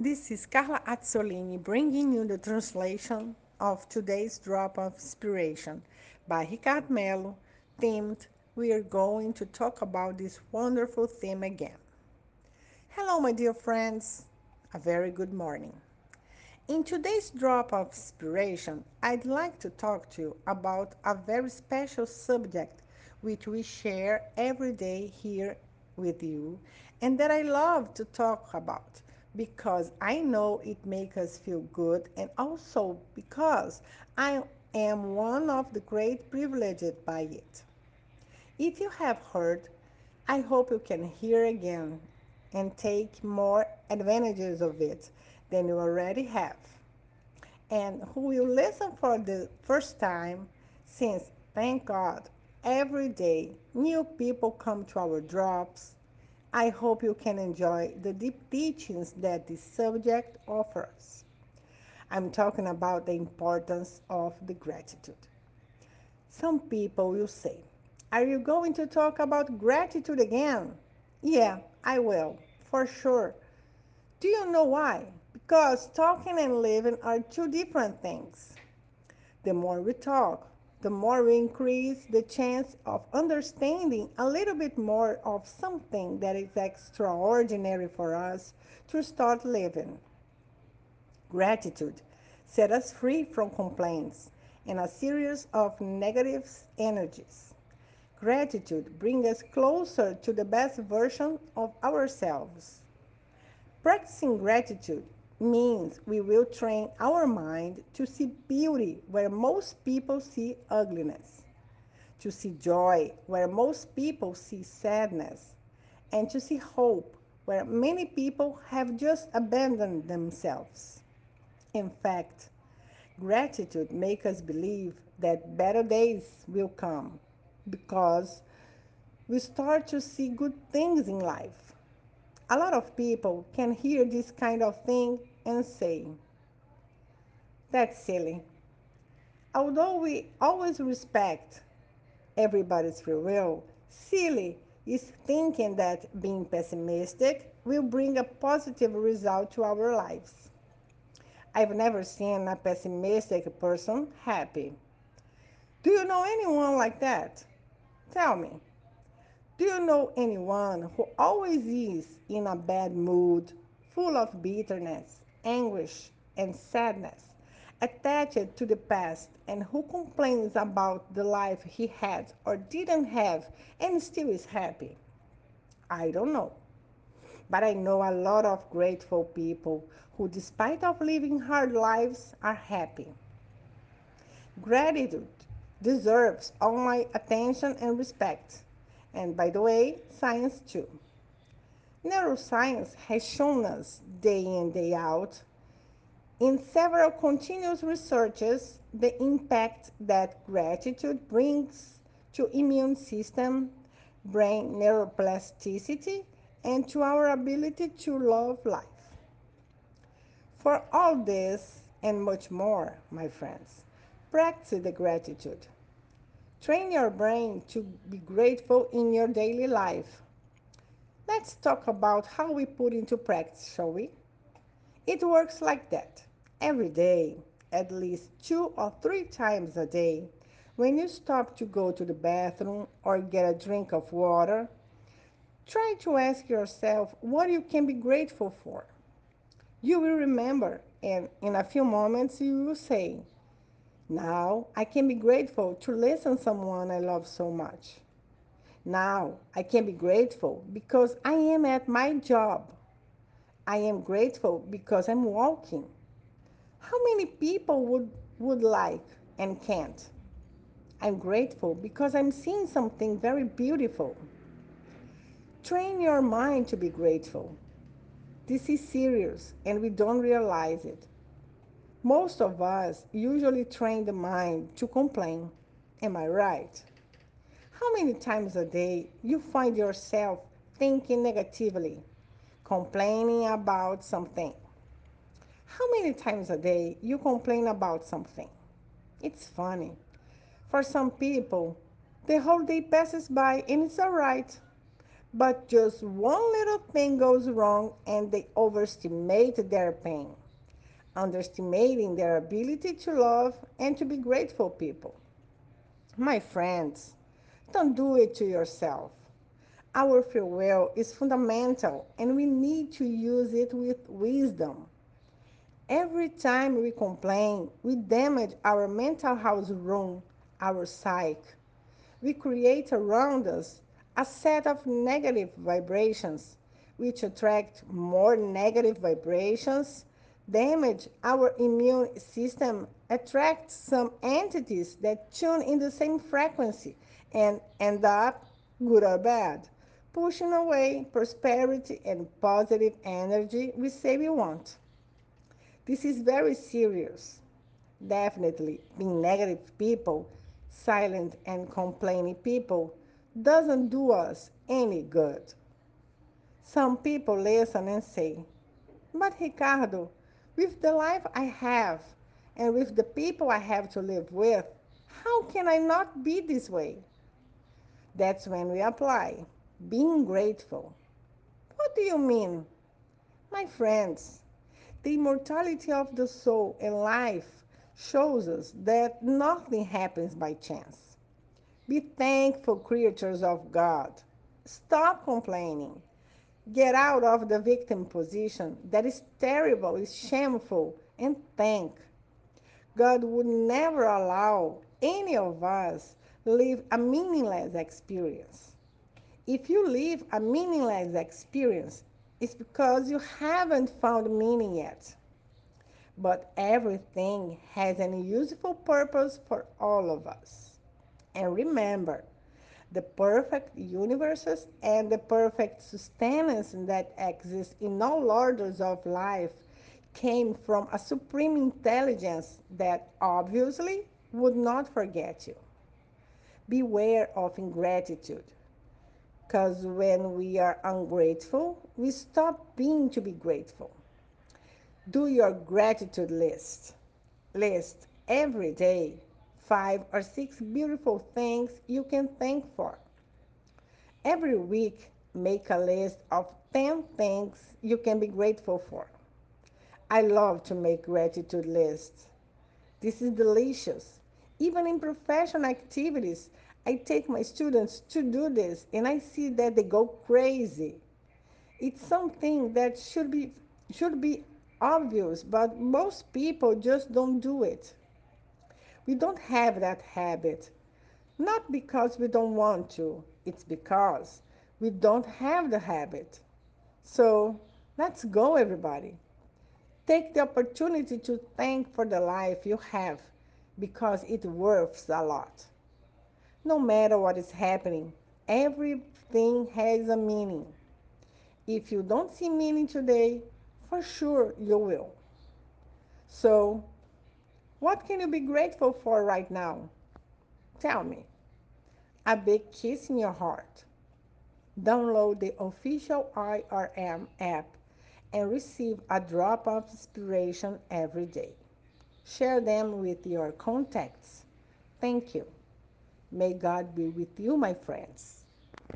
This is Carla Azzolini bringing you the translation of today's Drop of Inspiration by Ricardo Melo, themed We are going to talk about this wonderful theme again. Hello, my dear friends. A very good morning. In today's Drop of Inspiration, I'd like to talk to you about a very special subject which we share every day here with you and that I love to talk about because I know it makes us feel good and also because I am one of the great privileged by it. If you have heard, I hope you can hear again and take more advantages of it than you already have. And who will listen for the first time, since, thank God, every day new people come to our drops I hope you can enjoy the deep teachings that this subject offers. I'm talking about the importance of the gratitude. Some people will say, Are you going to talk about gratitude again? Yeah, I will, for sure. Do you know why? Because talking and living are two different things. The more we talk, the more we increase the chance of understanding a little bit more of something that is extraordinary for us to start living. Gratitude set us free from complaints and a series of negative energies. Gratitude brings us closer to the best version of ourselves. Practicing gratitude means we will train our mind to see beauty where most people see ugliness, to see joy where most people see sadness, and to see hope where many people have just abandoned themselves. In fact, gratitude makes us believe that better days will come because we start to see good things in life. A lot of people can hear this kind of thing and say, That's silly. Although we always respect everybody's free will, silly is thinking that being pessimistic will bring a positive result to our lives. I've never seen a pessimistic person happy. Do you know anyone like that? Tell me. Do you know anyone who always is in a bad mood, full of bitterness, anguish, and sadness, attached to the past, and who complains about the life he had or didn't have and still is happy? I don't know. But I know a lot of grateful people who, despite of living hard lives, are happy. Gratitude deserves all my attention and respect. And by the way, science too. Neuroscience has shown us day in, day out, in several continuous researches, the impact that gratitude brings to immune system, brain neuroplasticity, and to our ability to love life. For all this and much more, my friends, practice the gratitude. Train your brain to be grateful in your daily life. Let's talk about how we put into practice, shall we? It works like that. Every day, at least two or three times a day, when you stop to go to the bathroom or get a drink of water, try to ask yourself what you can be grateful for. You will remember, and in a few moments, you will say, Now I can be grateful to listen to someone I love so much. Now I can be grateful because I am at my job. I am grateful because I'm walking. How many people would, would like and can't? I'm grateful because I'm seeing something very beautiful. Train your mind to be grateful. This is serious and we don't realize it. Most of us usually train the mind to complain. Am I right? How many times a day you find yourself thinking negatively, complaining about something? How many times a day you complain about something? It's funny. For some people, the whole day passes by and it's all right. But just one little thing goes wrong and they overestimate their pain, underestimating their ability to love and to be grateful people. My friends, don't do it to yourself. Our free will is fundamental and we need to use it with wisdom. Every time we complain, we damage our mental house room, our psyche. We create around us a set of negative vibrations, which attract more negative vibrations, damage our immune system, attract some entities that tune in the same frequency, and end up, good or bad, pushing away prosperity and positive energy we say we want. This is very serious. Definitely, being negative people, silent and complaining people, doesn't do us any good. Some people listen and say, But Ricardo, with the life I have and with the people I have to live with, how can I not be this way? That's when we apply being grateful. What do you mean? My friends, the immortality of the soul and life shows us that nothing happens by chance. Be thankful, creatures of God. Stop complaining. Get out of the victim position that is terrible, is shameful, and thank. God would never allow any of us live a meaningless experience. If you live a meaningless experience, it's because you haven't found meaning yet. But everything has a useful purpose for all of us. And remember, the perfect universes and the perfect sustenance that exists in all orders of life came from a supreme intelligence that obviously would not forget you. Beware of ingratitude, because when we are ungrateful, we stop being to be grateful. Do your gratitude list. List every day five or six beautiful things you can thank for. Every week, make a list of 10 things you can be grateful for. I love to make gratitude lists. This is delicious. Even in professional activities, I take my students to do this and I see that they go crazy. It's something that should be should be obvious, but most people just don't do it. We don't have that habit. Not because we don't want to, it's because we don't have the habit. So let's go, everybody. Take the opportunity to thank for the life you have because it worths a lot. No matter what is happening, everything has a meaning. If you don't see meaning today, for sure you will. So, what can you be grateful for right now? Tell me. A big kiss in your heart. Download the official IRM app and receive a drop of inspiration every day. Share them with your contacts. Thank you. May God be with you, my friends.